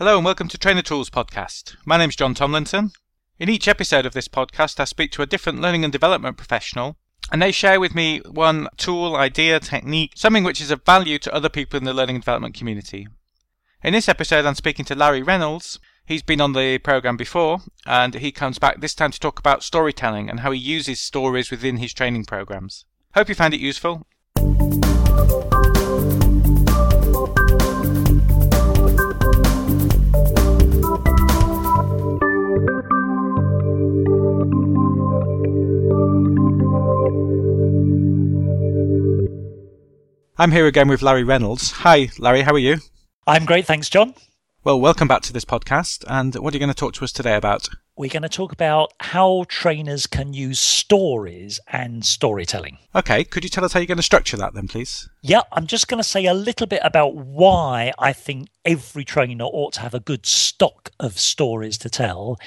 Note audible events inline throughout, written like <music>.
Hello and welcome to Trainer Tools Podcast. My name is John Tomlinson. In each episode of this podcast, I speak to a different learning and development professional, and they share with me one tool, idea, technique, something which is of value to other people in the learning and development community. In this episode, I'm speaking to Larry Reynolds. He's been on the program before, and he comes back this time to talk about storytelling and how he uses stories within his training programs. Hope you find it useful. I'm here again with Larry Reynolds. Hi, Larry, how are you? I'm great, thanks, John. Well, welcome back to this podcast. And what are you going to talk to us today about? We're going to talk about how trainers can use stories and storytelling. Okay, could you tell us how you're going to structure that then, please? Yeah, I'm just going to say a little bit about why I think every trainer ought to have a good stock of stories to tell.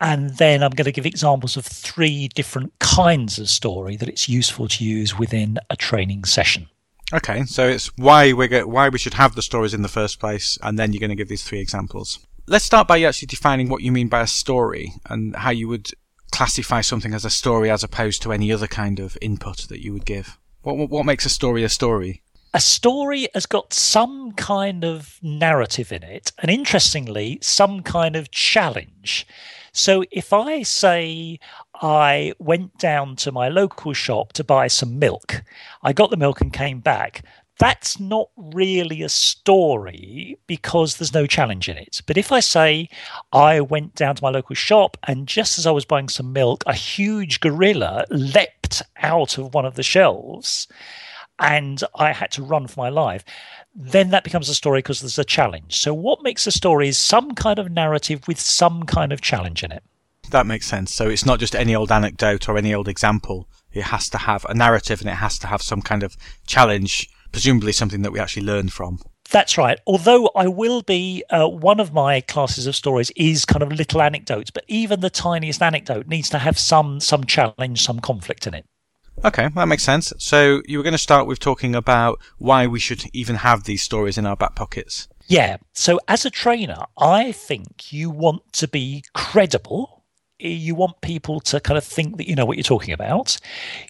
And then I'm going to give examples of three different kinds of story that it's useful to use within a training session. Okay, so it's why we get why we should have the stories in the first place, and then you're going to give these three examples. Let's start by actually defining what you mean by a story and how you would classify something as a story as opposed to any other kind of input that you would give. What what makes a story a story? A story has got some kind of narrative in it, and interestingly, some kind of challenge. So if I say I went down to my local shop to buy some milk, I got the milk and came back. That's not really a story because there's no challenge in it. But if I say I went down to my local shop and just as I was buying some milk, a huge gorilla leapt out of one of the shelves and I had to run for my life, then that becomes a story because there's a challenge. So, what makes a story is some kind of narrative with some kind of challenge in it. That makes sense. So, it's not just any old anecdote or any old example. It has to have a narrative and it has to have some kind of challenge, presumably something that we actually learn from. That's right. Although I will be, uh, one of my classes of stories is kind of little anecdotes, but even the tiniest anecdote needs to have some some challenge, some conflict in it. Okay, that makes sense. So you were going to start with talking about why we should even have these stories in our back pockets. Yeah. So as a trainer, I think you want to be credible. You want people to kind of think that you know what you're talking about.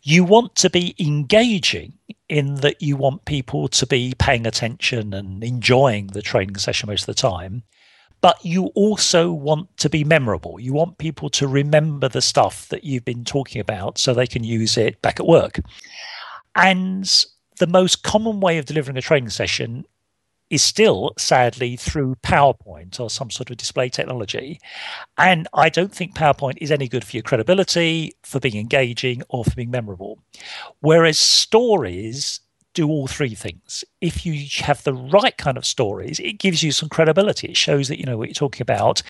You want to be engaging in that you want people to be paying attention and enjoying the training session most of the time but you also want to be memorable. You want people to remember the stuff that you've been talking about so they can use it back at work. And the most common way of delivering a training session is still, sadly, through PowerPoint or some sort of display technology. And I don't think PowerPoint is any good for your credibility, for being engaging, or for being memorable. Whereas stories do all three things. If you have the right kind of stories, it gives you some credibility. It shows that you know what you're talking about.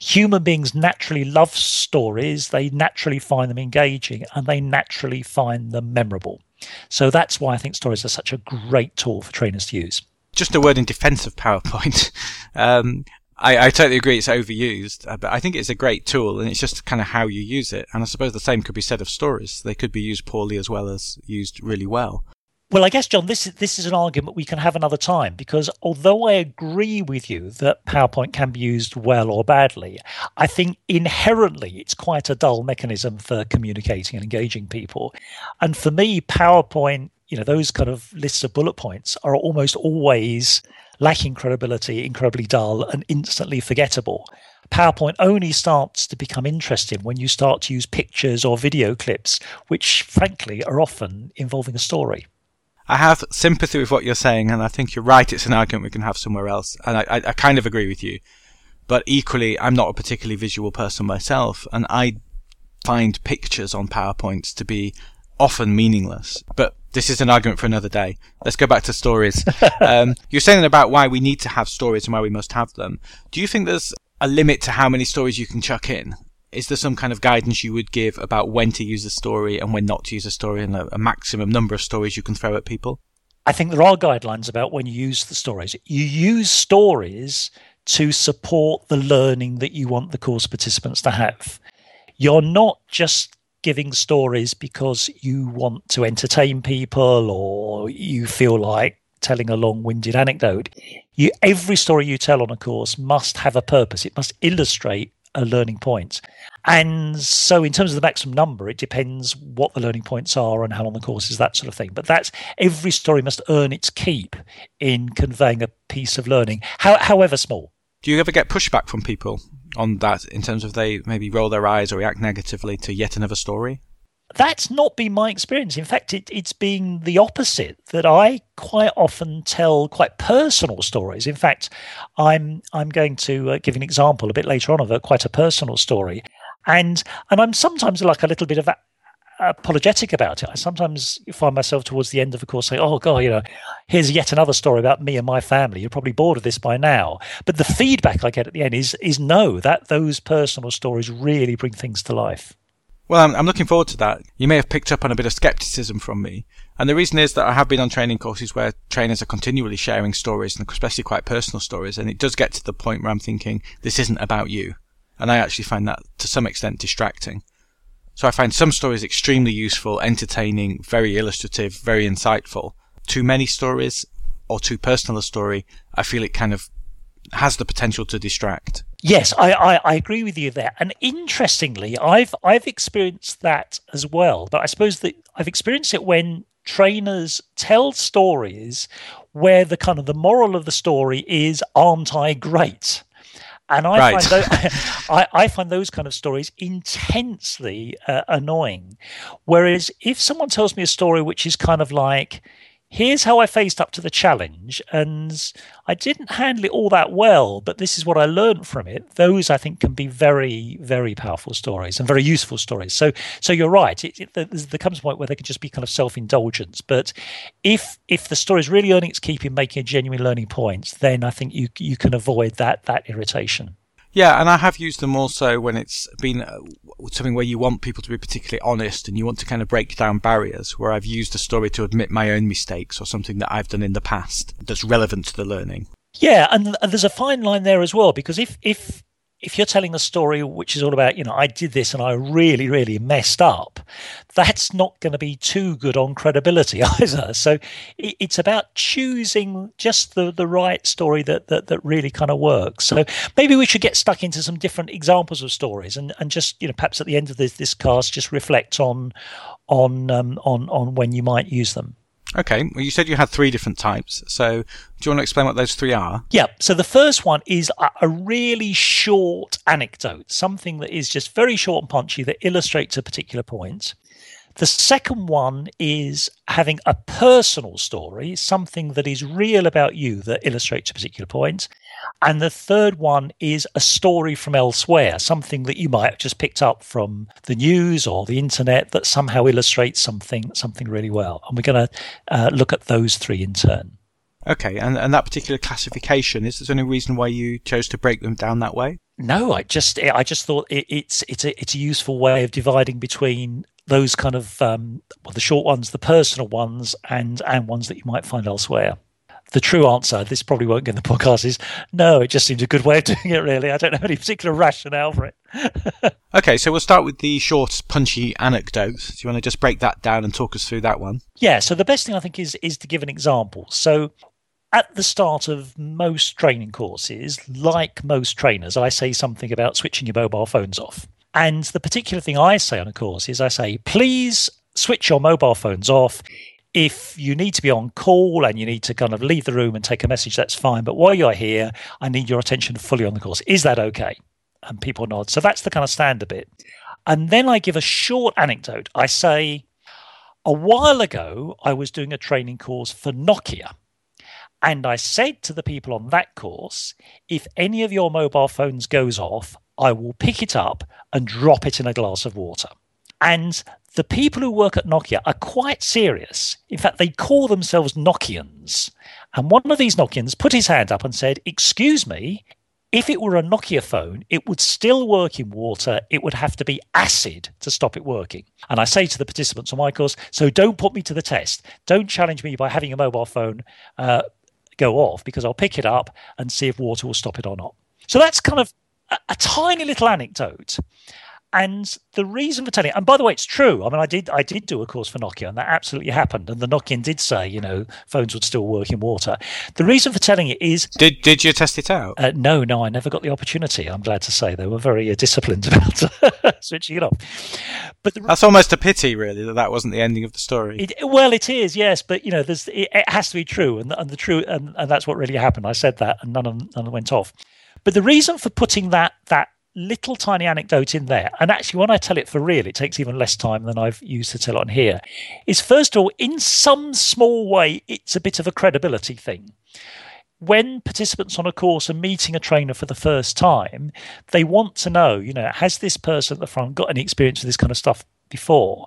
Human beings naturally love stories, they naturally find them engaging, and they naturally find them memorable. So that's why I think stories are such a great tool for trainers to use. Just a word in defense of PowerPoint. <laughs> Um, I, I, totally agree it's overused, uh, but I think it's a great tool and it's just kind of how you use it. And I suppose the same could be said of stories. They could be used poorly as well as used really well. Well, I guess, John, this is this is an argument we can have another time because although I agree with you that PowerPoint can be used well or badly, I think inherently it's quite a dull mechanism for communicating and engaging people. And for me, PowerPoint, you know, those kind of lists of bullet points are almost always lacking credibility, incredibly dull, and instantly forgettable. PowerPoint only starts to become interesting when you start to use pictures or video clips, which frankly are often involving a story. I have sympathy with what you're saying, and I think you're right. It's an argument we can have somewhere else, and I, I, I kind of agree with you. But equally, I'm not a particularly visual person myself, and I find pictures on PowerPoints to be often meaningless. But this is an argument for another day. Let's go back to stories. <laughs> um, you're saying about why we need to have stories and why we must have them. Do you think there's a limit to how many stories you can chuck in? is there some kind of guidance you would give about when to use a story and when not to use a story and a, a, maximum number of stories you can throw at people? I think there are guidelines about when you use the stories. You use stories to support the learning that you want the course participants to have. You're not just giving stories because you want to entertain people or you feel like telling a long-winded anecdote. You, every story you tell on a course must have a purpose. It must illustrate a learning point. And so, in terms of the maximum number, it depends what the learning points are and how long the course is, that sort of thing. But that's every story must earn its keep in conveying a piece of learning, how, however small. Do you ever get pushback from people on that in terms of they maybe roll their eyes or react negatively to yet another story? that's not been my experience. In fact, it, it's been the opposite. That I quite often tell quite personal stories. In fact, I'm I'm going to uh, give an example a bit later on of a quite a personal story, and and I'm sometimes like a little bit of apologetic about it. I sometimes find myself towards the end of a course saying, "Oh God, you know, here's yet another story about me and my family. You're probably bored of this by now." But the feedback I get at the end is is no, that those personal stories really bring things to life. Well, I'm, I'm, looking forward to that. You may have picked up on a bit of skepticism from me. And the reason is that I have been on training courses where trainers are continually sharing stories and especially quite personal stories. And it does get to the point where I'm thinking, this isn't about you. And I actually find that to some extent distracting. So I find some stories extremely useful, entertaining, very illustrative, very insightful. Too many stories or too personal a story, I feel it kind of has the potential to distract. Yes, I, I, I, agree with you there. And interestingly, I've I've experienced that as well. But I suppose that I've experienced it when trainers tell stories where the kind of the moral of the story is aren't I great? And I right. find those, <laughs> <laughs> I, I, find those kind of stories intensely uh, annoying. Whereas if someone tells me a story which is kind of like, here's how I faced up to the challenge, and I didn't handle it all that well, but this is what I learned from it. Those I think can be very, very powerful stories and very useful stories. So, so you're right. It, it, there comes a point where they can just be kind of self-indulgence. But if if the story is really earning its keep in making a genuine learning point, then I think you you can avoid that that irritation. Yeah, and I have used them also when it's been uh, something where you want people to be particularly honest and you want to kind of break down barriers, where I've used a story to admit my own mistakes or something that I've done in the past that's relevant to the learning. Yeah, and, and there's a fine line there as well because if if if you're telling a story which is all about, you know, I did this and I really, really messed up, that's not going to be too good on credibility <laughs> either. So it's about choosing just the, the right story that, that, that really kind of works. So maybe we should get stuck into some different examples of stories and, and just, you know, perhaps at the end of this, this cast, just reflect on, on, um, on, on when you might use them. Okay. Well, you said you had three different types. So, do you want to explain what those three are? Yeah. So, the first one is a really short anecdote, something that is just very short and punchy that illustrates a particular point. The second one is having a personal story, something that is real about you that illustrates a particular point. And the third one is a story from elsewhere, something that you might have just picked up from the news or the internet that somehow illustrates something something really well. And we're going to uh, look at those three in turn. Okay, and, and that particular classification is there any reason why you chose to break them down that way? No, I just I just thought it, it's it's a it's a useful way of dividing between those kind of um, well, the short ones, the personal ones, and and ones that you might find elsewhere the true answer, this probably won't get in the podcast, is no, it just seems a good way of <laughs> doing it, really. I don't have any particular rationale for it. <laughs> okay, so we'll start with the short, punchy anecdote. Do you want to just break that down and talk us through that one? Yeah, so the best thing I think is is to give an example. So at the start of most training courses, like most trainers, I say something about switching your mobile phones off. And the particular thing I say on a course is I say, please switch your mobile phones off if you need to be on call and you need to kind of leave the room and take a message, that's fine. But while you're here, I need your attention fully on the course. Is that okay? And people nod. So that's the kind of standard bit. And then I give a short anecdote. I say, a while ago, I was doing a training course for Nokia. And I said to the people on that course, if any of your mobile phones goes off, I will pick it up and drop it in a glass of water. And the people who work at Nokia are quite serious. In fact, they call themselves Nokians. And one of these Nokians put his hand up and said, Excuse me, if it were a Nokia phone, it would still work in water. It would have to be acid to stop it working. And I say to the participants on my course, so don't put me to the test. Don't challenge me by having a mobile phone uh, go off because I'll pick it up and see if water will stop it or not. So that's kind of a, a tiny little anecdote and the reason for telling it, and by the way, it's true. I mean, I did I did do a course for Nokia, and that absolutely happened. And the Nokian did say, you know, phones would still work in water. The reason for telling it is, did did you test it out? Uh, no, no, I never got the opportunity. I'm glad to say they were very uh, disciplined <laughs> about switching it off. But the, that's almost a pity, really, that that wasn't the ending of the story. It, well, it is, yes, but you know, there's it, it has to be true, and, and the true, and, and that's what really happened. I said that, and none of none went off. But the reason for putting that that little tiny anecdote in there, and actually, when I tell it for real, it takes even less time than I've used to tell on here, is first of all, in some small way, it's a bit of a credibility thing. When participants on a course are meeting a trainer for the first time, they want to know, you know, has this person at the front got any experience with this kind of stuff before?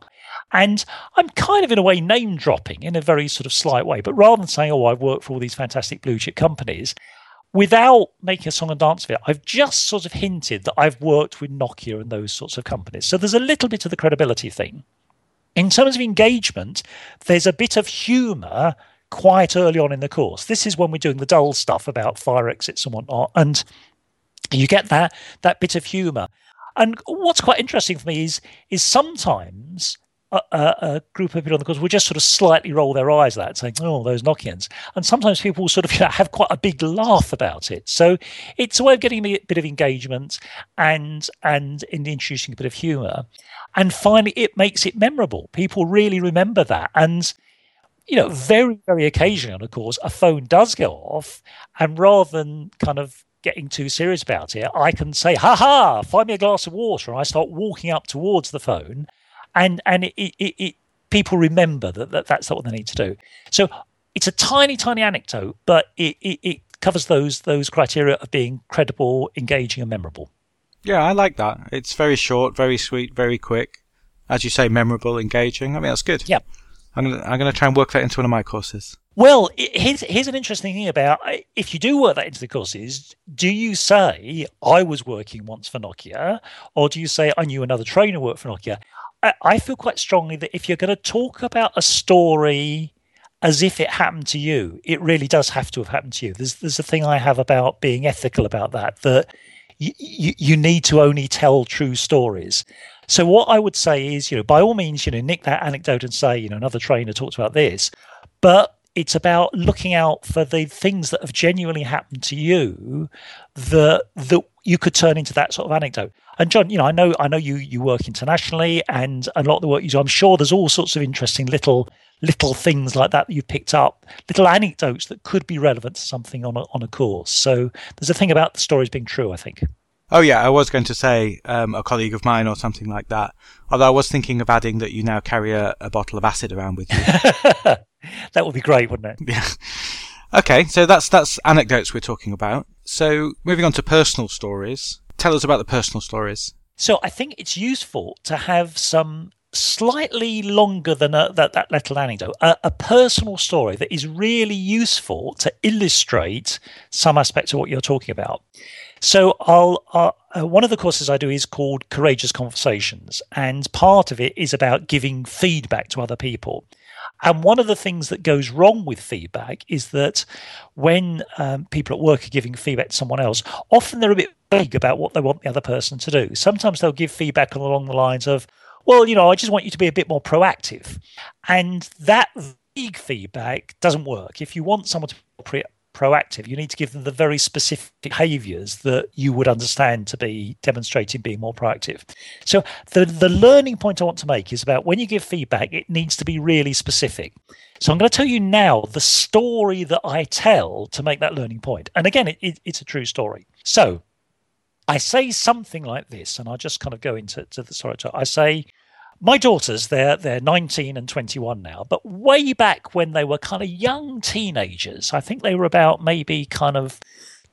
And I'm kind of, in a way, name dropping in a very sort of slight way. But rather than saying, oh, I've worked for all these fantastic blue chip companies, without making a song and dance of it, I've just sort of hinted that I've worked with Nokia and those sorts of companies. So there's a little bit of the credibility thing. In terms of engagement, there's a bit of humour quite early on in the course. This is when we're doing the dull stuff about fire exits and whatnot, and you get that that bit of humour. And what's quite interesting for me is is sometimes a, a, group of people on the course will just sort of slightly roll their eyes at that, saying, "Oh, those Nokians." And sometimes people sort of you know, have quite a big laugh about it. So it's a way of getting a bit of engagement and and in introducing a bit of humour. And finally, it makes it memorable. People really remember that. And you know, very very occasionally on a course, a phone does go off, and rather than kind of getting too serious about it, I can say, "Ha ha! Find me a glass of water." And I start walking up towards the phone and and it, it, it, people remember that, that that's what they need to do. So it's a tiny, tiny anecdote, but it, it, it covers those those criteria of being credible, engaging, and memorable. Yeah, I like that. It's very short, very sweet, very quick. As you say, memorable, engaging. I mean, that's good. Yeah. I'm gonna I'm gonna try and work that into one of my courses. Well, here's here's an interesting thing about uh, if you do work that into the courses. Do you say I was working once for Nokia, or do you say I knew another trainer worked for Nokia? I feel quite strongly that if you're going to talk about a story as if it happened to you, it really does have to have happened to you. There's there's a thing I have about being ethical about that that you, you, you need to only tell true stories. So what I would say is, you know, by all means, you know, nick that anecdote and say, you know, another trainer talked about this, but it's about looking out for the things that have genuinely happened to you that that you could turn into that sort of anecdote. And John, you know, I know I know you you work internationally, and a lot of the work you do, I'm sure there's all sorts of interesting little little things like that that you've picked up, little anecdotes that could be relevant to something on a on a course. So there's a thing about the stories being true, I think. Oh yeah, I was going to say um, a colleague of mine or something like that. Although I was thinking of adding that you now carry a, a bottle of acid around with you. <laughs> that would be great, wouldn't it? <laughs> Yeah. Okay, so that's that's anecdotes we're talking about. So moving on to personal stories. Tell us about the personal stories. So I think it's useful to have some slightly longer than a, that, that little anecdote, a, a, personal story that is really useful to illustrate some aspect of what you're talking about. So I'll uh, uh, one of the courses I do is called Courageous Conversations, and part of it is about giving feedback to other people. And one of the things that goes wrong with feedback is that when um, people at work are giving feedback to someone else, often they're a bit vague about what they want the other person to do. Sometimes they'll give feedback along the lines of, well, you know, I just want you to be a bit more proactive. And that vague feedback doesn't work. If you want someone to be proactive. You need to give them the very specific behaviors that you would understand to be demonstrating being more proactive. So the the learning point I want to make is about when you give feedback, it needs to be really specific. So I'm going to tell you now the story that I tell to make that learning point. And again, it, it, it's a true story. So I say something like this, and I'll just kind of go into to the story. I say, my daughters they're they're 19 and 21 now but way back when they were kind of young teenagers i think they were about maybe kind of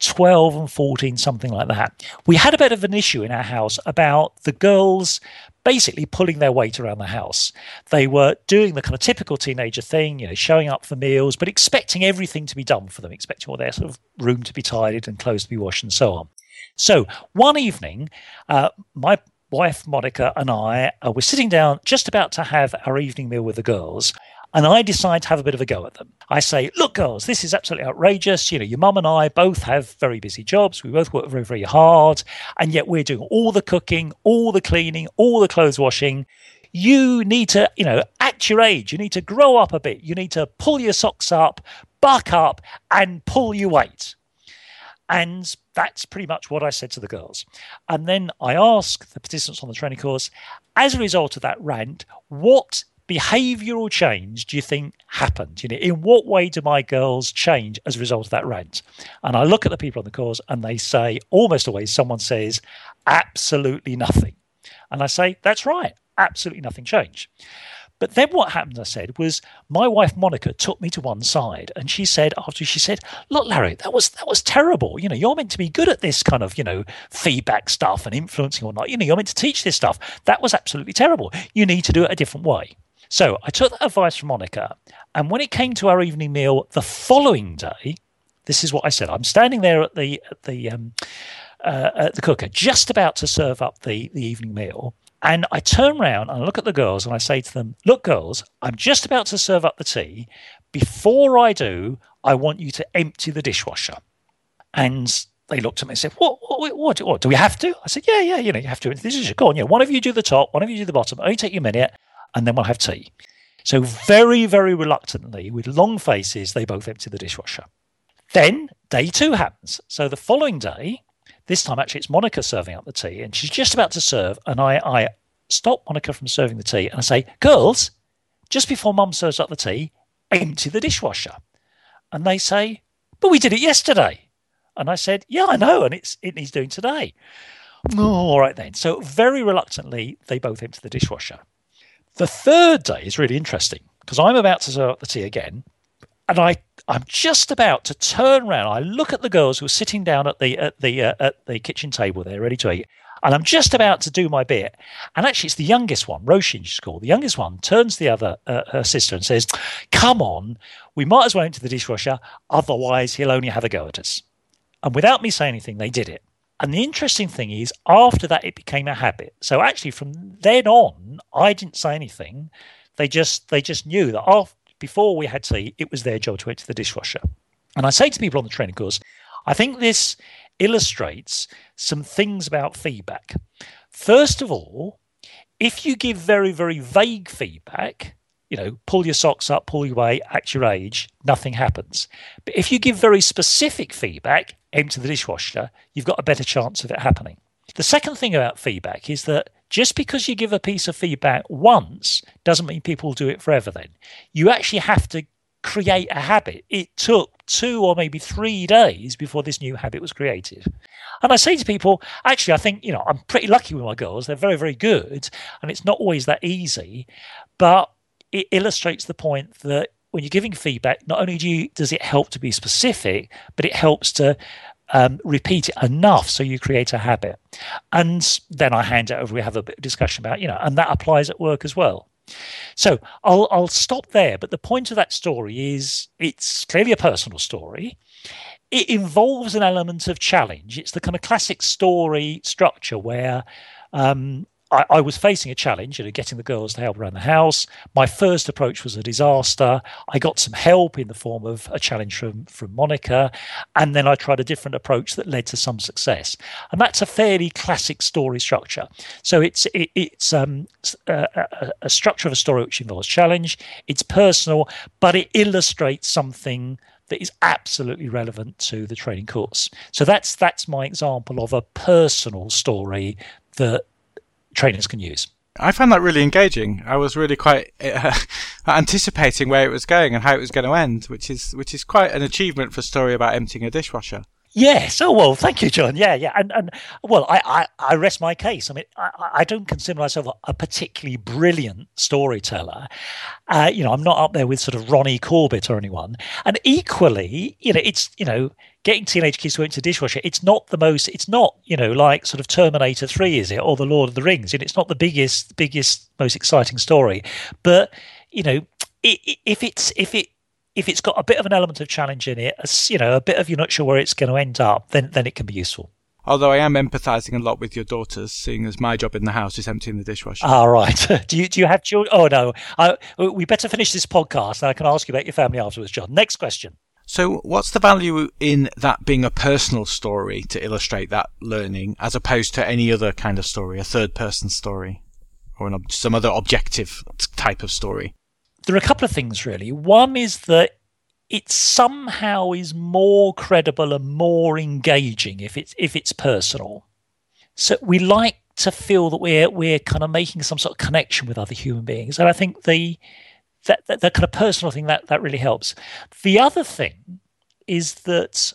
12 and 14 something like that. We had a bit of an issue in our house about the girls basically pulling their weight around the house. They were doing the kind of typical teenager thing you know showing up for meals but expecting everything to be done for them expecting all their sort of room to be tidied and clothes to be washed and so on. So one evening uh, my wife Monica and I uh, were sitting down, just about to have our evening meal with the girls. and I decide to have a bit of a go at them. I say, look, girls, this is absolutely outrageous. You know, your mum and I both have very busy jobs. We both work very, very hard. And yet we're doing all the cooking, all the cleaning, all the clothes washing. You need to, you know, act your age. You need to grow up a bit. You need to pull your socks up, buck up, and pull your weight. And that's pretty much what I said to the girls. And then I asked the participants on the training course, as a result of that rant, what behavioral change do you think happened? You know, in what way do my girls change as a result of that rant? And I look at the people on the course and they say, almost always, someone says, absolutely nothing. And I say, that's right, absolutely nothing changed. But then what happened, I said, was my wife Monica took me to one side and she said, after she said, Look, Larry, that was that was terrible. You know, you're meant to be good at this kind of, you know, feedback stuff and influencing or not. You know, you're meant to teach this stuff. That was absolutely terrible. You need to do it a different way. So I took that advice from Monica, and when it came to our evening meal the following day, this is what I said. I'm standing there at the at the um, uh, at the cooker, just about to serve up the the evening meal, and I turn around and I look at the girls and I say to them, "Look, girls, I'm just about to serve up the tea. Before I do, I want you to empty the dishwasher." And they looked at me and said, what, what, what, what, do we have to? I said, yeah, yeah, you know, you have to. This is, your go on, yeah, one of you do the top, one of you do the bottom. Only take you a minute and then we'll have tea. So, very, very reluctantly, with long faces, they both empty the dishwasher. Then day two happens. So, the following day, this time actually it's Monica serving up the tea, and she's just about to serve. And I, I stop Monica from serving the tea and I say, Girls, just before mum serves up the tea, empty the dishwasher. And they say, But we did it yesterday. And I said, Yeah, I know, and it's it needs doing today. Oh, all right then. So very reluctantly, they both empty the dishwasher. The third day is really interesting because I'm about to serve up the tea again, and I I'm just about to turn around. I look at the girls who are sitting down at the at the uh, at the kitchen table there, ready to eat, and I'm just about to do my bit. And actually, it's the youngest one, Roshin, she's called. The youngest one turns to the other uh, her sister and says, "Come on, we might as well empty the dishwasher. Otherwise, he'll only have a go at us." And without me saying anything, they did it. And the interesting thing is, after that, it became a habit. So actually, from then on, I didn't say anything. They just they just knew that after, before we had tea, it was their job to empty the dishwasher. And I say to people on the training course, I think this illustrates some things about feedback. First of all, if you give very very vague feedback, you know, pull your socks up, pull your way, act your age, nothing happens. But if you give very specific feedback, empty the dishwasher, you've got a better chance of it happening. The second thing about feedback is that just because you give a piece of feedback once doesn't mean people do it forever then. You actually have to create a habit. It took two or maybe three days before this new habit was created. And I say to people, actually, I think, you know, I'm pretty lucky with my girls. They're very, very good. And it's not always that easy. But it illustrates the point that when you're giving feedback, not only do you, does it help to be specific, but it helps to um, repeat it enough so you create a habit. And then I hand it over. We have a discussion about, you know, and that applies at work as well. So I'll I'll stop there. But the point of that story is it's clearly a personal story. It involves an element of challenge. It's the kind of classic story structure where um, I, I, was facing a challenge, you know, getting the girls to help around the house. My first approach was a disaster. I got some help in the form of a challenge from from Monica, and then I tried a different approach that led to some success. And that's a fairly classic story structure. So it's it, it's um, a, a, a structure of a story which involves challenge. It's personal, but it illustrates something that is absolutely relevant to the training course. So that's that's my example of a personal story that trainers can use. I found that really engaging. I was really quite uh, <laughs> anticipating where it was going and how it was going to end, which is which is quite an achievement for a story about emptying a dishwasher. Yes. Oh well, thank you, John. Yeah, yeah, and and well, I I, I rest my case. I mean, I, I don't consider myself a, particularly brilliant storyteller. Uh, you know, I'm not up there with sort of Ronnie Corbett or anyone. And equally, you know, it's you know, getting teenage kids to empty the dishwasher, it's not the most, it's not, you know, like sort of Terminator 3, is it? Or The Lord of the Rings. And it's not the biggest, biggest, most exciting story. But, you know, if it's, if it, if it's got a bit of an element of challenge in it, you know, a bit of you're not sure where it's going to end up, then then it can be useful. Although I am empathizing a lot with your daughters, seeing as my job in the house is emptying the dishwasher. All ah, right. <laughs> do you do you have children? Oh no. I, we better finish this podcast, and I can ask you about your family afterwards, John. Next question. So, what's the value in that being a personal story to illustrate that learning, as opposed to any other kind of story, a third-person story, or ob- some other objective type of story? There are a couple of things really. One is that it somehow is more credible and more engaging if it's if it's personal. So we like to feel that we're we're kind of making some sort of connection with other human beings, and I think the that, that, that kind of personal thing that that really helps. The other thing is that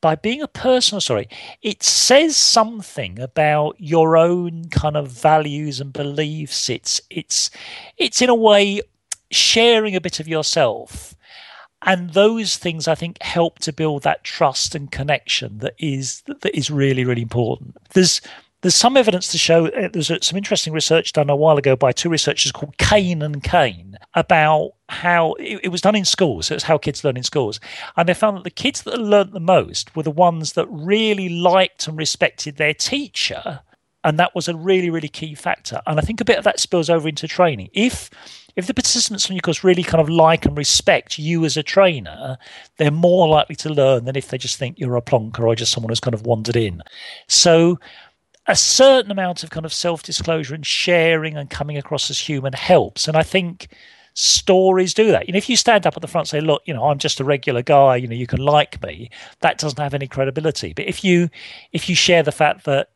by being a personal story, it says something about your own kind of values and beliefs. It's it's it's in a way sharing a bit of yourself and those things I think help to build that trust and connection that is that is really really important. There's there's some evidence to show uh, there's some interesting research done a while ago by two researchers called Caine and Caine about how it, was done in schools. So it's how kids learn in schools, and they found that the kids that learned the most were the ones that really liked and respected their teacher, and that was a really really key factor. And I think a bit of that spills over into training. If if the participants on your course really kind of like and respect you as a trainer, they're more likely to learn than if they just think you're a plonker or just someone who's kind of wandered in. So a certain amount of kind of self-disclosure and sharing and coming across as human helps. And I think stories do that. You know, if you stand up at the front and say, look, you know, I'm just a regular guy, you know, you can like me, that doesn't have any credibility. But if you if you share the fact that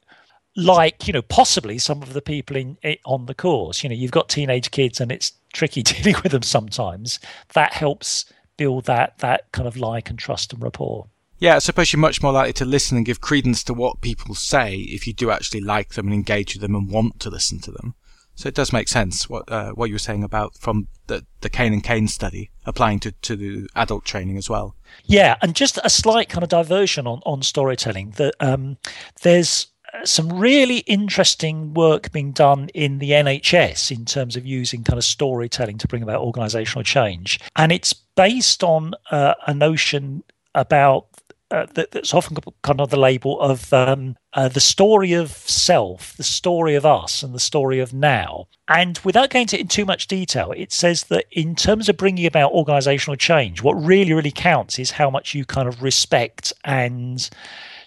like you know possibly some of the people in on the course you know you've got teenage kids and it's tricky <laughs> dealing with them sometimes that helps build that that kind of like and trust and rapport yeah, I suppose you're much more likely to listen and give credence to what people say if you do actually like them and engage with them and want to listen to them. So it does make sense what uh, what you were saying about from the the Caine and Caine study applying to, to the adult training as well. Yeah, and just a slight kind of diversion on on storytelling. That um, there's some really interesting work being done in the NHS in terms of using kind of storytelling to bring about organizational change. And it's based on uh, a notion about uh, that, that's often kind of the label of um, uh, the story of self, the story of us, and the story of now. And without going into too much detail, it says that in terms of bringing about organizational change, what really, really counts is how much you kind of respect and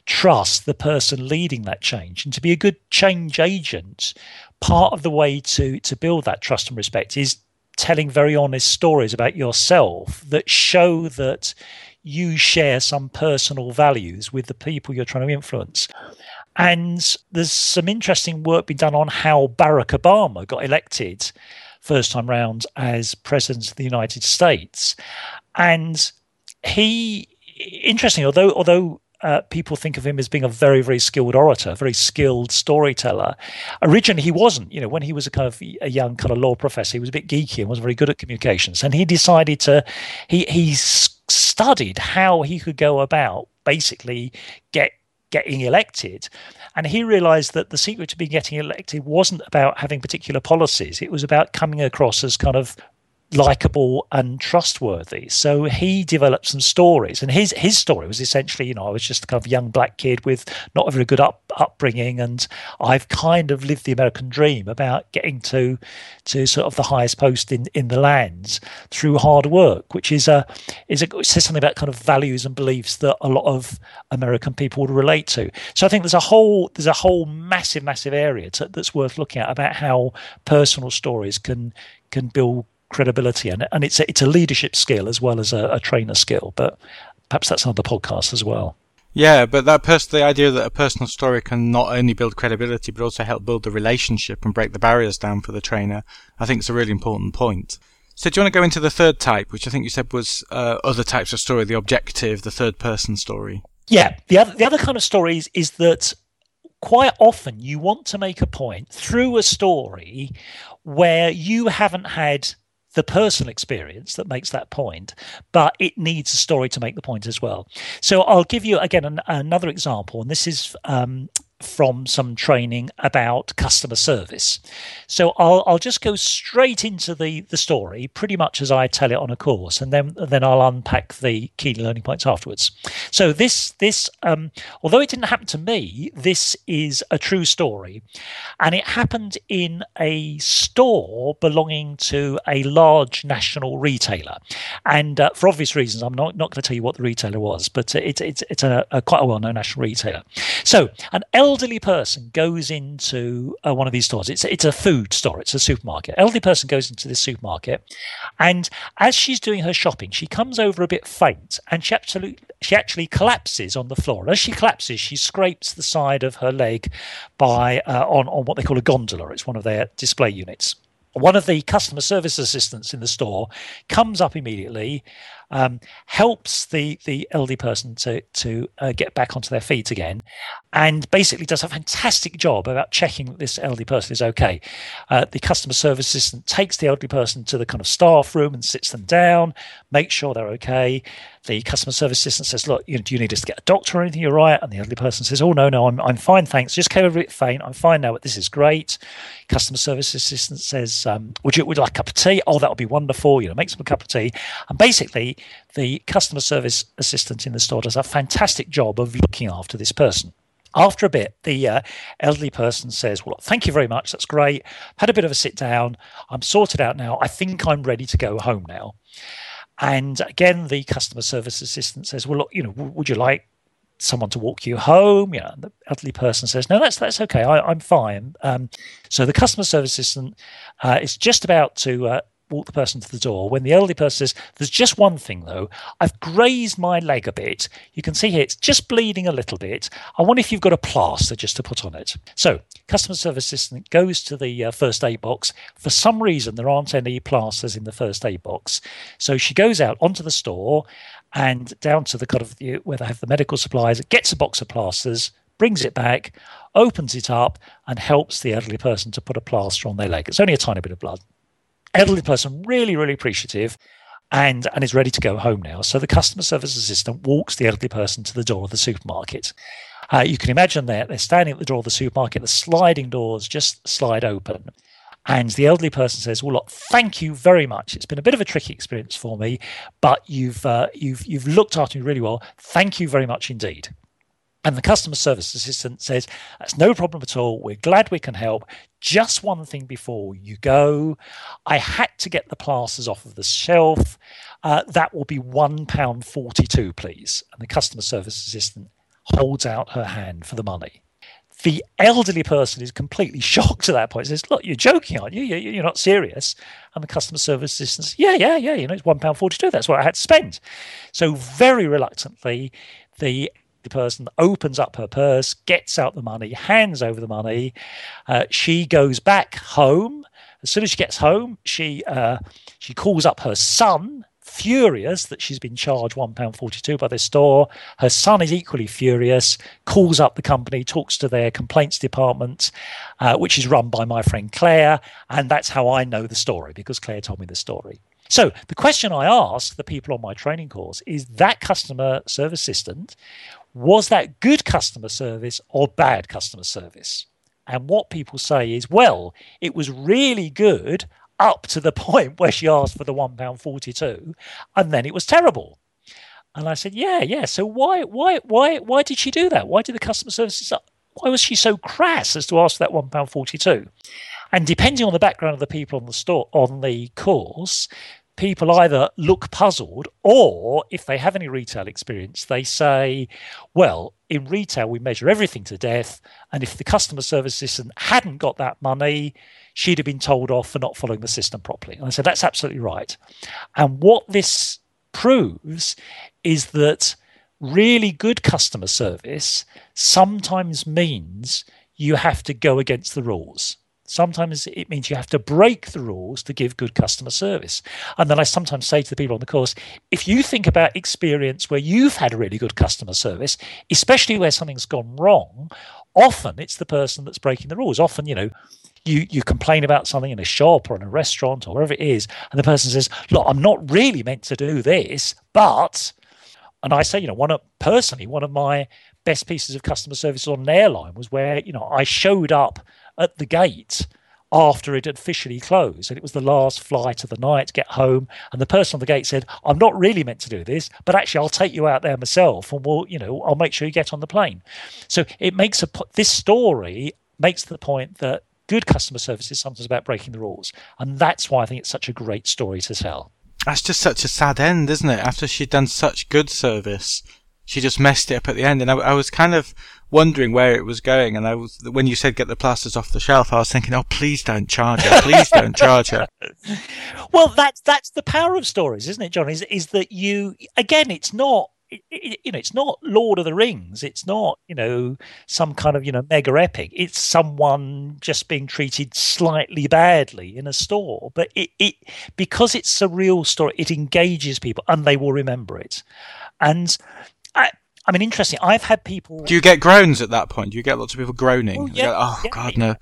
trust the person leading that change. And to be a good change agent, part of the way to to build that trust and respect is telling very honest stories about yourself that show that you share some personal values with the people you're trying to influence. And there's some interesting work being done on how Barack Obama got elected first time round as president of the United States. And he interesting, although although uh, people think of him as being a very, very skilled orator, very skilled storyteller. Originally, he wasn't. You know, when he was a kind of a young kind of law professor, he was a bit geeky and wasn't very good at communications. And he decided to he he studied how he could go about basically get getting elected. And he realized that the secret to being getting elected wasn't about having particular policies. It was about coming across as kind of likable and trustworthy. So he developed some stories, and his his story was essentially, you know, I was just a kind of young black kid with not a very good up, upbringing, and I've kind of lived the American dream about getting to to sort of the highest post in in the lands through hard work, which is a is a says something about kind of values and beliefs that a lot of American people would relate to. So I think there's a whole there's a whole massive massive area to, that's worth looking at about how personal stories can can build credibility, and and it's a, it's a leadership skill as well as a, a trainer skill. But perhaps that's another podcast as well. Yeah, but that pers- the idea that a personal story can not only build credibility but also help build the relationship and break the barriers down for the trainer, I think is a really important point. So do you want to go into the third type, which I think you said was uh, other types of story, the objective, the third person story? Yeah, the other the other kind of stories is that quite often you want to make a point through a story where you haven't had the personal experience that makes that point, but it needs a story to make the point as well. So I'll give you again an, another example, and this is um, from some training about customer service. So I'll, I'll just go straight into the, the story, pretty much as I tell it on a course, and then then I'll unpack the key learning points afterwards. So this this um, although it didn't happen to me, this is a true story, and it happened in a store belonging to a large national retailer. And uh, for obvious reasons, I'm not, not going to tell you what the retailer was, but it's it's it's a, a quite a well known national retailer. So an elderly person goes into uh, one of these stores. It's it's a food store. It's a supermarket. Elderly person goes into this supermarket, and as she's doing her shopping, she comes over a bit faint, and she absolutely she actually collapses on the floor. And as she collapses, she scrapes the side of her leg by uh, on on what they call a gondola. It's one of their display units one of the customer service assistants in the store comes up immediately, um, helps the the elderly person to to uh, get back onto their feet again, and basically does a fantastic job about checking that this elderly person is okay. Uh, the customer service assistant takes the elderly person to the kind of staff room and sits them down, makes sure they're okay. The customer service assistant says, "Look, you do you need us to get a doctor or anything? You're right." And the elderly person says, "Oh no, no, I'm I'm fine, thanks. Just came a bit faint. I'm fine now, but this is great." Customer service assistant says, um, "Would you would you like a cup of tea? Oh, that would be wonderful. You know, make some a cup of tea." And basically, the customer service assistant in the store does a fantastic job of looking after this person. After a bit, the uh, elderly person says, Well, thank you very much. That's great. Had a bit of a sit down. I'm sorted out now. I think I'm ready to go home now. And again, the customer service assistant says, Well, look, you know, would you like someone to walk you home? Know, the elderly person says, No, that's that's okay. I, am fine. Um, so the customer service assistant uh, is just about to uh, walk the person to the door when the elderly person says, There's just one thing though. I've grazed my leg a bit. You can see here it's just bleeding a little bit. I wonder if you've got a plaster just to put on it. So, customer service assistant goes to the uh, first aid box. For some reason, there aren't any plasters in the first aid box. So, she goes out onto the store and down to the kind of where they have the medical supplies, gets a box of plasters, brings it back, opens it up, and helps the elderly person to put a plaster on their leg. It's only a tiny bit of blood elderly person, really, really appreciative, and and is ready to go home now. So the customer service assistant walks the elderly person to the door of the supermarket. Uh, you can imagine that they're standing at the door of the supermarket. The sliding doors just slide open. And the elderly person says, "Well, look, thank you very much. It's been a bit of a tricky experience for me, but you've uh, you've you've looked after me really well. Thank you very much indeed." And the customer service assistant says, That's no problem at all. We're glad we can help. Just one thing before you go. I had to get the plasters off of the shelf. Uh, that will be £1.42, please. And the customer service assistant holds out her hand for the money. The elderly person is completely <laughs> shocked at that point. Says, "Look, you're joking, aren't you? You're not serious." And the customer service assistant says, "Yeah, yeah, yeah. You know, it's one pound forty-two. That's what I had to spend." So very reluctantly, the the person opens up her purse, gets out the money, hands over the money. Uh, she goes back home. As soon as she gets home, she uh, she calls up her son, furious that she's been charged one pound forty two by the store. Her son is equally furious. Calls up the company, talks to their complaints department, uh, which is run by my friend Claire, and that's how I know the story because Claire told me the story. So the question I ask the people on my training course is that customer service assistant was that good customer service or bad customer service? And what people say is, well, it was really good up to the <laughs> point where she asked for the £1.42 and then it was terrible. And I said, yeah, yeah. So why, why, why, why did she do that? Why did the customer service, why was she so crass as to ask for that £1.42? And depending on the background of the people on the store on the course, people either look puzzled or if they have any retail experience, they say, well, in retail, we measure everything to death. And if the customer service assistant hadn't got that money, she'd have been told off for not following the system properly. And I said, that's absolutely right. And what this proves is that really good customer service sometimes means you have to go against the rules. Sometimes it means you have to break the rules to give good customer service. And then I sometimes say to the people on the course, if you think about experience where you've had a really good customer service, especially where something's gone wrong, often it's the person that's breaking the rules. Often, you know, you you complain about something in a shop or in a restaurant or wherever it is, and the person says, "Look, I'm not really meant to do this, but," and I say, you know, one of personally, one of my best pieces of customer service on an airline was where you know I showed up at the gate after it had officially closed. And it was the last flight of the night get home. And the person on the gate said i'm not really meant to do this but actually i'll take you out there myself and we'll you know i'll make sure you get on the plane. So it makes a this story makes the point that good customer service is sometimes about breaking the rules. And that's why i think it's such a great story to tell. That's just such a sad end isn't it? After she'd done such good service she just messed it up at the end and I, I was kind of wondering where it was going. And I was, when you said get the plasters off the shelf, I was thinking, oh, please don't charge her. Please don't charge her. <laughs> well, that's, that's the power of stories, isn't it, John? Is, is that you, again, it's not, you know, it's not Lord of the Rings. It's not, you know, some kind of, you know, mega epic. It's someone just being treated slightly badly in a store. But it, it because it's a real story, it engages people and they will remember it. And I, I mean, interesting. I've had people. Do you get groans at that point? Do you get lots of people groaning? Well, yeah, go, oh yeah, God, no.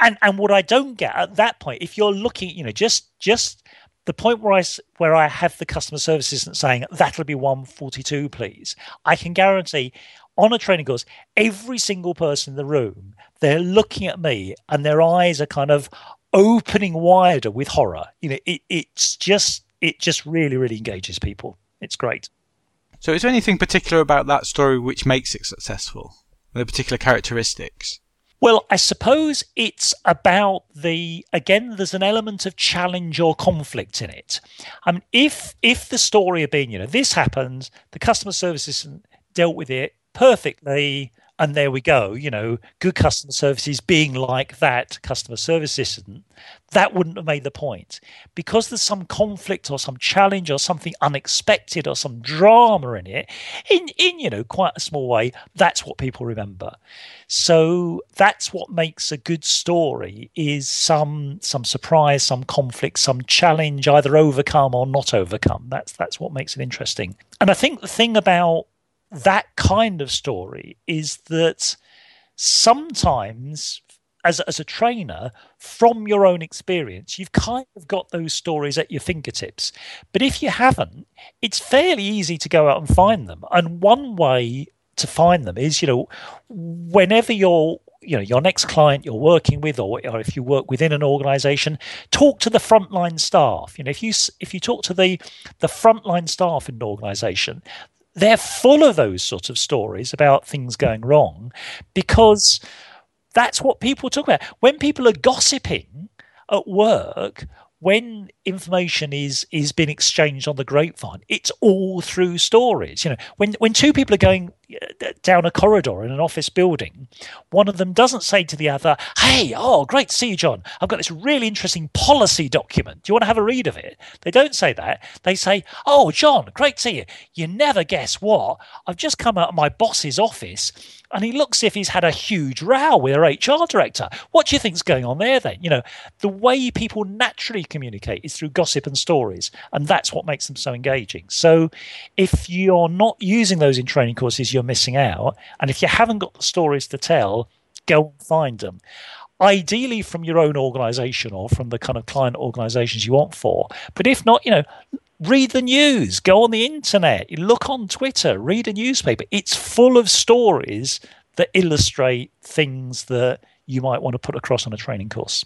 And and what I don't get at that point, if you're looking, you know, just just the point where I where I have the customer service assistant saying that'll be one forty two, please. I can guarantee on a training course, every single person in the room, they're looking at me and their eyes are kind of opening wider with horror. You know, it, it's just it just really really engages people. It's great. So, is there anything particular about that story which makes it successful? The particular characteristics? Well, I suppose it's about the again. There's an element of challenge or conflict in it. I mean, if if the story had been, you know, this happened, the customer services dealt with it perfectly, and there we go you know good customer services being like that customer service assistant that wouldn't have made the point. Because there's some conflict or some challenge or something unexpected or some drama in it in in you know quite a small way that's what people remember. So that's what makes a good story is some some surprise some conflict some challenge either overcome or not overcome. That's that's what makes it interesting. And i think the thing about that kind of story is that sometimes as, as a trainer, from your own experience, you've kind of got those stories at your fingertips. But if you haven't, it's fairly easy to go out and find them. And one way to find them is, you know, whenever you're you know your next client you're working with or, or if you work within an organization talk to the frontline staff you know if you if you talk to the the frontline staff in an organization they're full of those sort of stories about things going wrong because that's what people talk about. When people are gossiping at work, when information is is being exchanged on the grapevine, it's all through stories. You know, when when two people are going uh, down a corridor in an office building, one of them doesn't say to the other, "Hey, oh, great to see you, John. I've got this really interesting policy document. Do you want to have a read of it?" They don't say that. They say, "Oh, John, great to see you. You never guess what? I've just come out of my boss's office." And he looks as if he's had a huge row with our HR director. What do you think's going on there then? You know, the way people naturally communicate is through gossip and stories, and that's what makes them so engaging. So if you're not using those in training courses, you're missing out. And if you haven't got the stories to tell, go find them ideally from your own organization or from the kind of client organizations you want for. But if not, you know, read the news, go on the internet, look on Twitter, read a newspaper. It's full of stories that illustrate things that you might want to put across on a training course.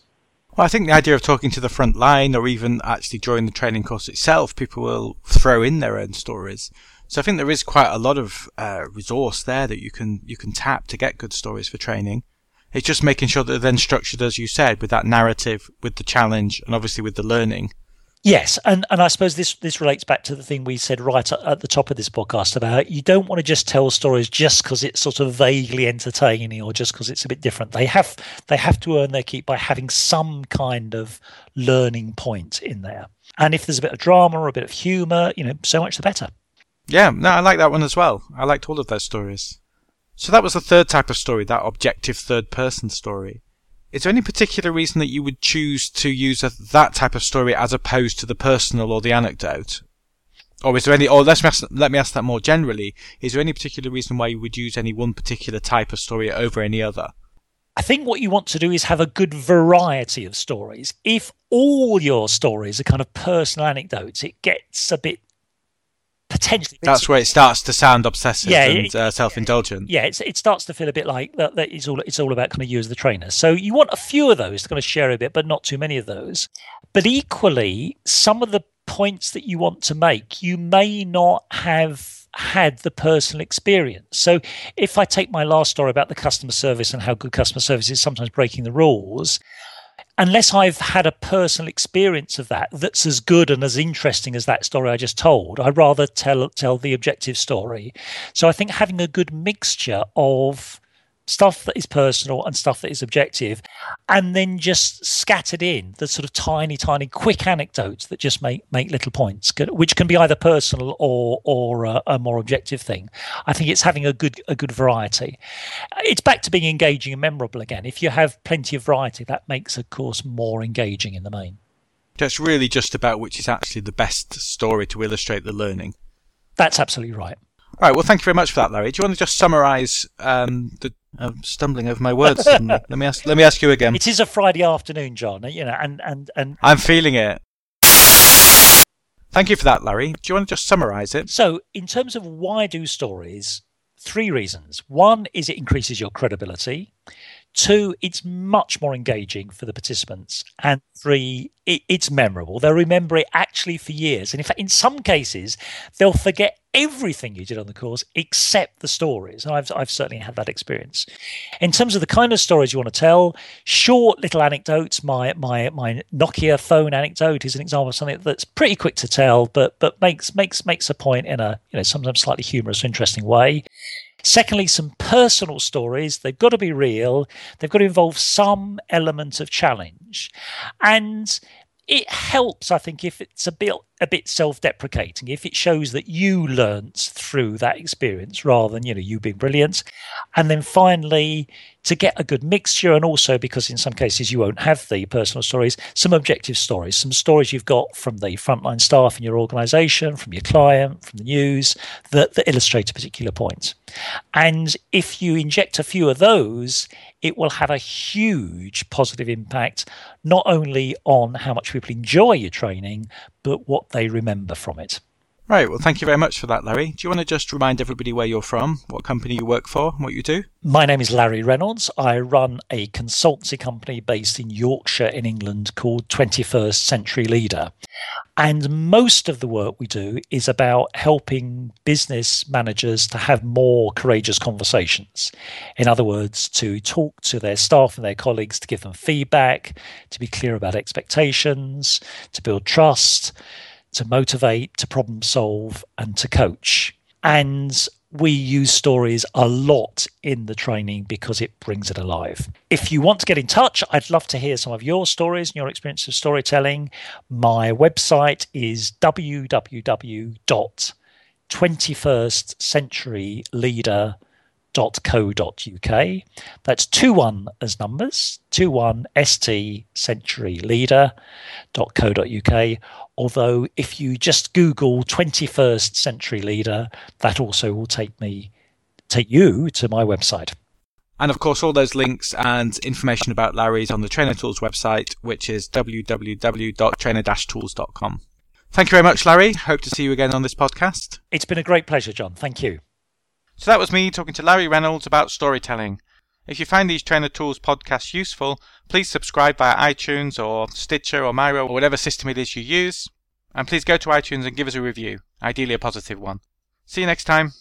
Well, I think the idea of talking to the front line or even actually during the training course itself, people will throw in their own stories. So I think there is quite a lot of uh, resource there that you can you can tap to get good stories for training. It's just making sure that they're then structured, as you said, with that narrative, with the challenge, and obviously with the learning. Yes, and, and I suppose this this relates back to the thing we said right at the top of this podcast about you don't want to just tell stories just because it's sort of vaguely entertaining or just because it's a bit different. They have they have to earn their keep by having some kind of learning point in there. And if there's a bit of drama or a bit of humour, you know, so much the better. Yeah, no, I like that one as well. I liked all of those stories. So that was the third type of story, that objective third person story. Is there any particular reason that you would choose to use a, that type of story as opposed to the personal or the anecdote? Or is there any, or let's ask, let me ask that more generally. Is there any particular reason why you would use any one particular type of story over any other? I think what you want to do is have a good variety of stories. If all your stories are kind of personal anecdotes, it gets a bit potentially that's where it starts to sound obsessive Yeah, and uh, self-indulgent. yeah, it's, it starts to feel a bit like that, that it's all it's all about kind of you as the trainer. So you want a few of those to kind of share a bit, but not too many of those. But equally, some of the points that you want to make, you may not have had the personal experience. So if I take my last story about the customer service and how good customer service is sometimes breaking the rules, unless I've had a personal experience of that that's as good and as interesting as that story I just told, I'd rather tell tell the objective story. So I think having a good mixture of stuff that is personal and stuff that is objective, and then just scattered in the sort of tiny, tiny, quick anecdotes that just make make little points, which can be either personal or or a, a more objective thing. I think it's having a good a good variety. It's back to being engaging and memorable again. If you have plenty of variety, that makes a course more engaging in the main. That's really just about which is actually the best story to illustrate the learning. That's absolutely right. All right. Well, thank you very much for that, Larry. Do you want to just summarise um, the? I'm stumbling over my words. suddenly. <laughs> let me ask. Let me ask you again. It is a Friday afternoon, John. You know, and and and I'm feeling it. Thank you for that, Larry. Do you want to just summarise it? So, in terms of why do stories, three reasons. One is it increases your credibility. Two, it's much more engaging for the participants. And three, it, it's memorable. They'll remember it actually for years. And in fact, in some cases, they'll forget everything you did on the course except the stories. And I've, I've certainly had that experience. In terms of the kind of stories you want to tell, short little anecdotes. My my my Nokia phone anecdote is an example of something that's pretty quick to tell, but but makes makes makes a point in a you know sometimes slightly humorous, interesting way. Secondly, some personal stories. They've got to be real. They've got to involve some element of challenge, and it helps, I think, if it's a bit a bit self-deprecating, if it shows that you learnt through that experience rather than you know you being brilliant, and then finally to get a good mixture, and also because in some cases you won't have the personal stories, some objective stories, some stories you've got from the frontline staff in your organisation, from your client, from the news that, that illustrate a particular. And if you inject a few of those, it will have a huge positive impact, not only on how much people enjoy your training, but what they remember from it. Right. Well, thank you very much for that, Larry. Do you want to just remind everybody where you're from, what company you work for, and what you do? My name is Larry Reynolds. I run a consultancy company based in Yorkshire in England called 21st Century Leader. And most of the work we do is about helping business managers to have more courageous conversations. In other words, to talk to their staff and their colleagues, to give them feedback, to be clear about expectations, to build trust, to motivate, to problem solve, and to coach. And we use stories a lot in the training because it brings it alive. If you want to get in touch, I'd love to hear some of your stories and your experience of storytelling. My website is www.21stcenturyleader.co.uk. That's 21 as numbers, 21 st centuryleader.co.uk. Although if you just Google 21st century leader, that also will take me take you to my website. And of course, all those links and information about Larry's on the Trainer Tools website, which is www.trainer-tools.com. Thank you very much, Larry. Hope to see you again on this podcast. It's been a great pleasure, John. Thank you. So that was me talking to Larry Reynolds about storytelling. If you find these Trainer Tools podcasts useful, please subscribe via iTunes or Stitcher or Miro or whatever system it is you use. And please go to iTunes and give us a review, ideally a positive one. See you next time.